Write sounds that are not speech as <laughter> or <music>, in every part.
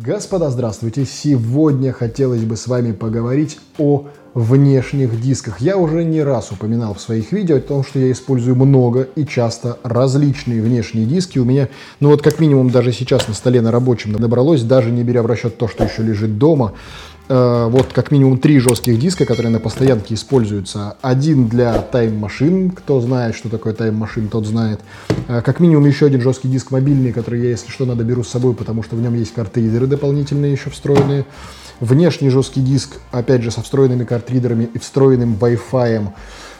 Господа, здравствуйте! Сегодня хотелось бы с вами поговорить о внешних дисках. Я уже не раз упоминал в своих видео о том, что я использую много и часто различные внешние диски. У меня, ну вот как минимум даже сейчас на столе на рабочем набралось, даже не беря в расчет то, что еще лежит дома, Э, вот как минимум три жестких диска, которые на постоянке используются. Один для тайм-машин, кто знает, что такое тайм-машин, тот знает. Э, как минимум еще один жесткий диск мобильный, который я, если что, надо беру с собой, потому что в нем есть картридеры дополнительные еще встроенные. Внешний жесткий диск, опять же, со встроенными картридерами и встроенным Wi-Fi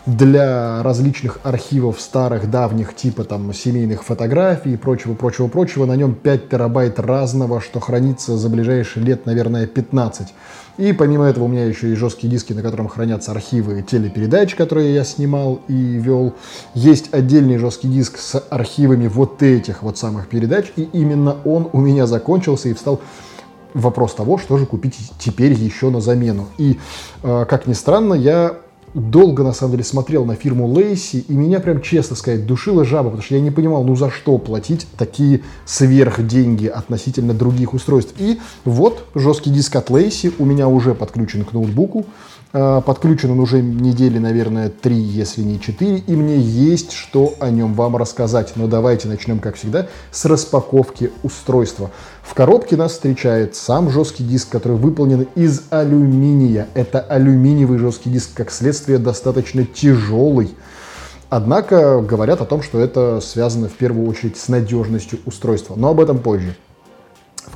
для различных архивов старых, давних, типа там семейных фотографий и прочего, прочего, прочего. На нем 5 терабайт разного, что хранится за ближайшие лет, наверное, 15. И помимо этого у меня еще и жесткие диски, на котором хранятся архивы телепередач, которые я снимал и вел. Есть отдельный жесткий диск с архивами вот этих вот самых передач, и именно он у меня закончился и встал вопрос того, что же купить теперь еще на замену. И, э, как ни странно, я долго, на самом деле, смотрел на фирму Лейси, и меня прям, честно сказать, душила жаба, потому что я не понимал, ну за что платить такие сверх деньги относительно других устройств. И вот жесткий диск от Лейси у меня уже подключен к ноутбуку, подключен он уже недели, наверное, три, если не четыре, и мне есть что о нем вам рассказать. Но давайте начнем, как всегда, с распаковки устройства. В коробке нас встречает сам жесткий диск, который выполнен из алюминия. Это алюминиевый жесткий диск, как следствие, достаточно тяжелый. Однако говорят о том, что это связано в первую очередь с надежностью устройства. Но об этом позже.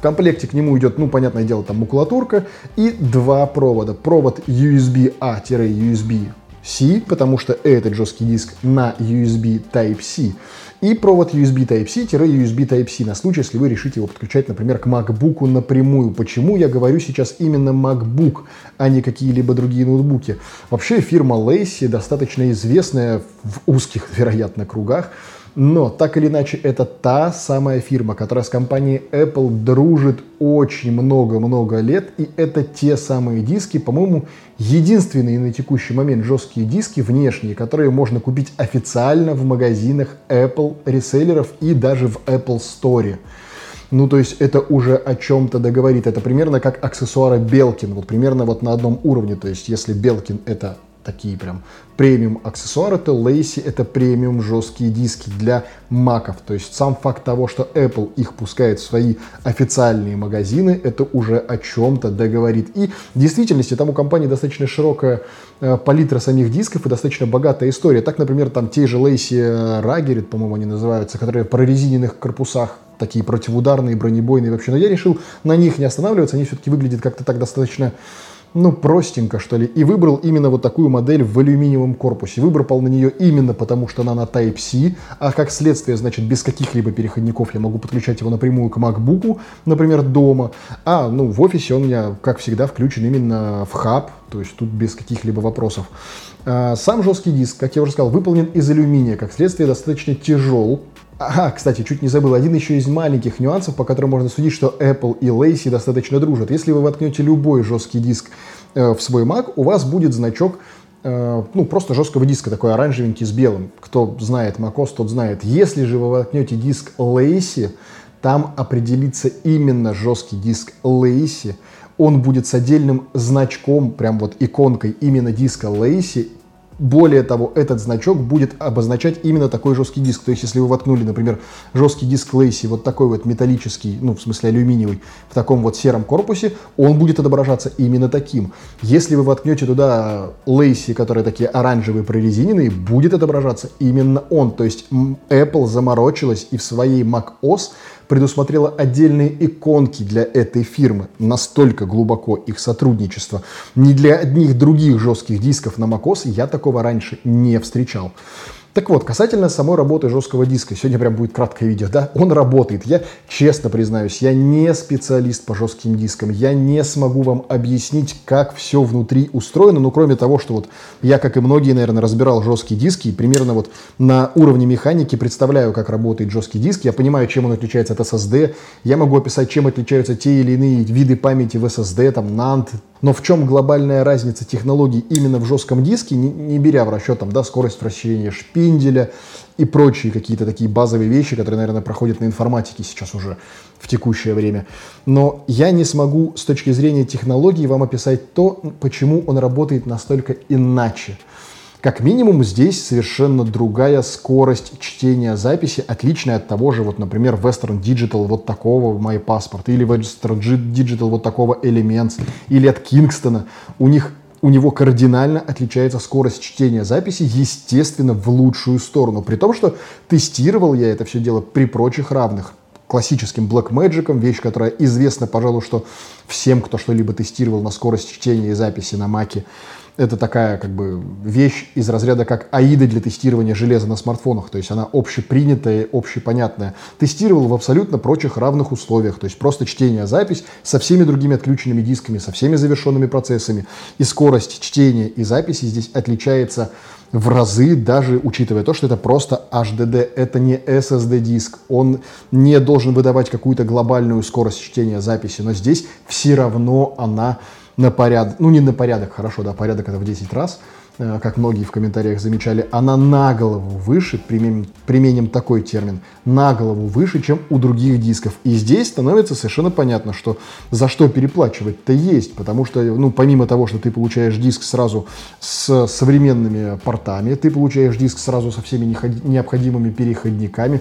Комплекте к нему идет, ну, понятное дело, там макулатурка и два провода. Провод USB-A-USB-C, потому что этот жесткий диск на USB Type-C. И провод USB Type-C-USB Type-C на случай, если вы решите его подключать, например, к MacBook напрямую. Почему я говорю сейчас именно MacBook, а не какие-либо другие ноутбуки? Вообще фирма Lacey достаточно известная в узких, <laughs> вероятно, кругах но, так или иначе, это та самая фирма, которая с компанией Apple дружит очень много-много лет. И это те самые диски, по-моему, единственные на текущий момент жесткие диски внешние, которые можно купить официально в магазинах Apple реселлеров и даже в Apple Store. Ну, то есть это уже о чем-то договорит. Это примерно как аксессуары Белкин, вот примерно вот на одном уровне. То есть если Белкин это такие прям премиум аксессуары, то Lacey это премиум жесткие диски для маков. То есть сам факт того, что Apple их пускает в свои официальные магазины, это уже о чем-то договорит. И в действительности там у компании достаточно широкая э, палитра самих дисков и достаточно богатая история. Так, например, там те же Lacey Ragged, по-моему, они называются, которые в прорезиненных корпусах такие противоударные, бронебойные вообще. Но я решил на них не останавливаться, они все-таки выглядят как-то так достаточно ну, простенько, что ли, и выбрал именно вот такую модель в алюминиевом корпусе. Выбрал на нее именно потому, что она на Type-C, а как следствие, значит, без каких-либо переходников я могу подключать его напрямую к MacBook, например, дома. А, ну, в офисе он у меня, как всегда, включен именно в хаб, то есть тут без каких-либо вопросов. А, сам жесткий диск, как я уже сказал, выполнен из алюминия, как следствие, достаточно тяжел, Ага, кстати, чуть не забыл. Один еще из маленьких нюансов, по которым можно судить, что Apple и Lacey достаточно дружат. Если вы воткнете любой жесткий диск э, в свой Mac, у вас будет значок э, ну, просто жесткого диска, такой оранжевенький с белым. Кто знает macOS, тот знает. Если же вы воткнете диск Lacey, там определится именно жесткий диск Lacey. Он будет с отдельным значком, прям вот иконкой именно диска Lacey, более того, этот значок будет обозначать именно такой жесткий диск. То есть, если вы воткнули, например, жесткий диск Лейси, вот такой вот металлический, ну, в смысле алюминиевый, в таком вот сером корпусе, он будет отображаться именно таким. Если вы воткнете туда Лейси, которые такие оранжевые прорезиненные, будет отображаться именно он. То есть, Apple заморочилась и в своей macOS предусмотрела отдельные иконки для этой фирмы. Настолько глубоко их сотрудничество. Ни для одних других жестких дисков на macOS я такого раньше не встречал. Так вот, касательно самой работы жесткого диска, сегодня прям будет краткое видео, да, он работает. Я честно признаюсь, я не специалист по жестким дискам, я не смогу вам объяснить, как все внутри устроено, но кроме того, что вот я, как и многие, наверное, разбирал жесткие диски и примерно вот на уровне механики представляю, как работает жесткий диск, я понимаю, чем он отличается от SSD, я могу описать, чем отличаются те или иные виды памяти в SSD, там NAND, Но в чем глобальная разница технологий именно в жестком диске, не, не беря в расчет там, да, скорость вращения шпинделя и прочие какие-то такие базовые вещи, которые, наверное, проходят на информатике сейчас уже в текущее время. Но я не смогу с точки зрения технологий вам описать то, почему он работает настолько иначе. Как минимум здесь совершенно другая скорость чтения записи, отличная от того же, вот, например, Western Digital вот такого MyPassport, или Western Digital вот такого Elements, или от Kingston. У них у него кардинально отличается скорость чтения записи, естественно, в лучшую сторону. При том, что тестировал я это все дело при прочих равных классическим Blackmagic, вещь, которая известна, пожалуй, что всем, кто что-либо тестировал на скорость чтения и записи на Маке это такая как бы вещь из разряда как АИДа для тестирования железа на смартфонах, то есть она общепринятая, общепонятная. Тестировал в абсолютно прочих равных условиях, то есть просто чтение, запись со всеми другими отключенными дисками, со всеми завершенными процессами. И скорость чтения и записи здесь отличается в разы, даже учитывая то, что это просто HDD, это не SSD-диск, он не должен выдавать какую-то глобальную скорость чтения записи, но здесь все равно она на порядок, ну не на порядок, хорошо, да, порядок это в 10 раз, э, как многие в комментариях замечали, она на голову выше, применим, применим такой термин, на голову выше, чем у других дисков. И здесь становится совершенно понятно, что за что переплачивать-то есть, потому что, ну, помимо того, что ты получаешь диск сразу с современными портами, ты получаешь диск сразу со всеми необходимыми переходниками,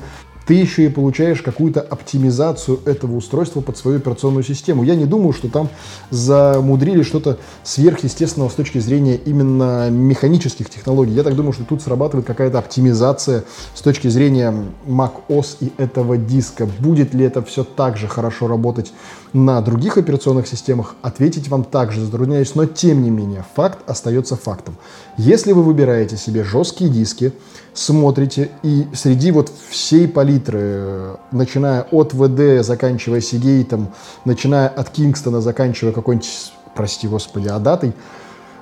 ты еще и получаешь какую-то оптимизацию этого устройства под свою операционную систему. Я не думаю, что там замудрили что-то сверхъестественного с точки зрения именно механических технологий. Я так думаю, что тут срабатывает какая-то оптимизация с точки зрения Mac OS и этого диска. Будет ли это все так же хорошо работать на других операционных системах, ответить вам также затрудняюсь, но тем не менее, факт остается фактом. Если вы выбираете себе жесткие диски, смотрите и среди вот всей палитры, начиная от ВД, заканчивая Сигейтом, начиная от Кингстона, заканчивая какой-нибудь, прости господи, Адатой,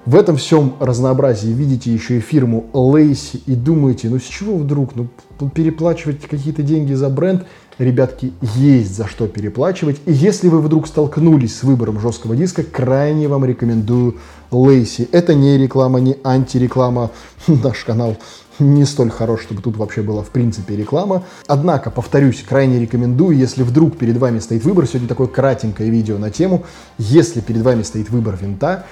в этом всем разнообразии видите еще и фирму Лейси и думаете, ну с чего вдруг, ну переплачивать какие-то деньги за бренд, ребятки, есть за что переплачивать. И если вы вдруг столкнулись с выбором жесткого диска, крайне вам рекомендую Лейси. Это не реклама, не антиреклама. <laughs> Наш канал не столь хорош, чтобы тут вообще была в принципе реклама. Однако, повторюсь, крайне рекомендую, если вдруг перед вами стоит выбор, сегодня такое кратенькое видео на тему, если перед вами стоит выбор винта,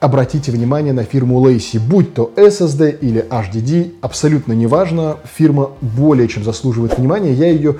обратите внимание на фирму Lacey, будь то SSD или HDD, абсолютно неважно, фирма более чем заслуживает внимания, я ее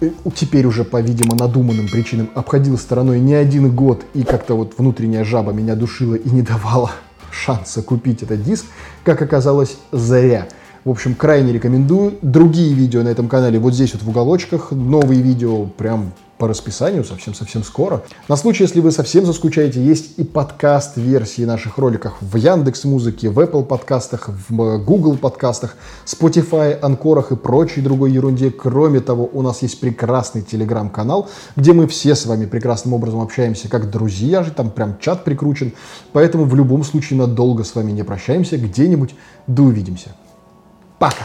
э, теперь уже по, видимо, надуманным причинам обходил стороной не один год, и как-то вот внутренняя жаба меня душила и не давала шанса купить этот диск, как оказалось, зря. В общем, крайне рекомендую. Другие видео на этом канале вот здесь вот в уголочках. Новые видео прям по расписанию совсем-совсем скоро. На случай, если вы совсем заскучаете, есть и подкаст-версии наших роликов в Яндекс Музыке, в Apple подкастах, в Google подкастах, Spotify, Анкорах и прочей другой ерунде. Кроме того, у нас есть прекрасный телеграм-канал, где мы все с вами прекрасным образом общаемся как друзья же, там прям чат прикручен. Поэтому в любом случае надолго с вами не прощаемся, где-нибудь да увидимся. Пока!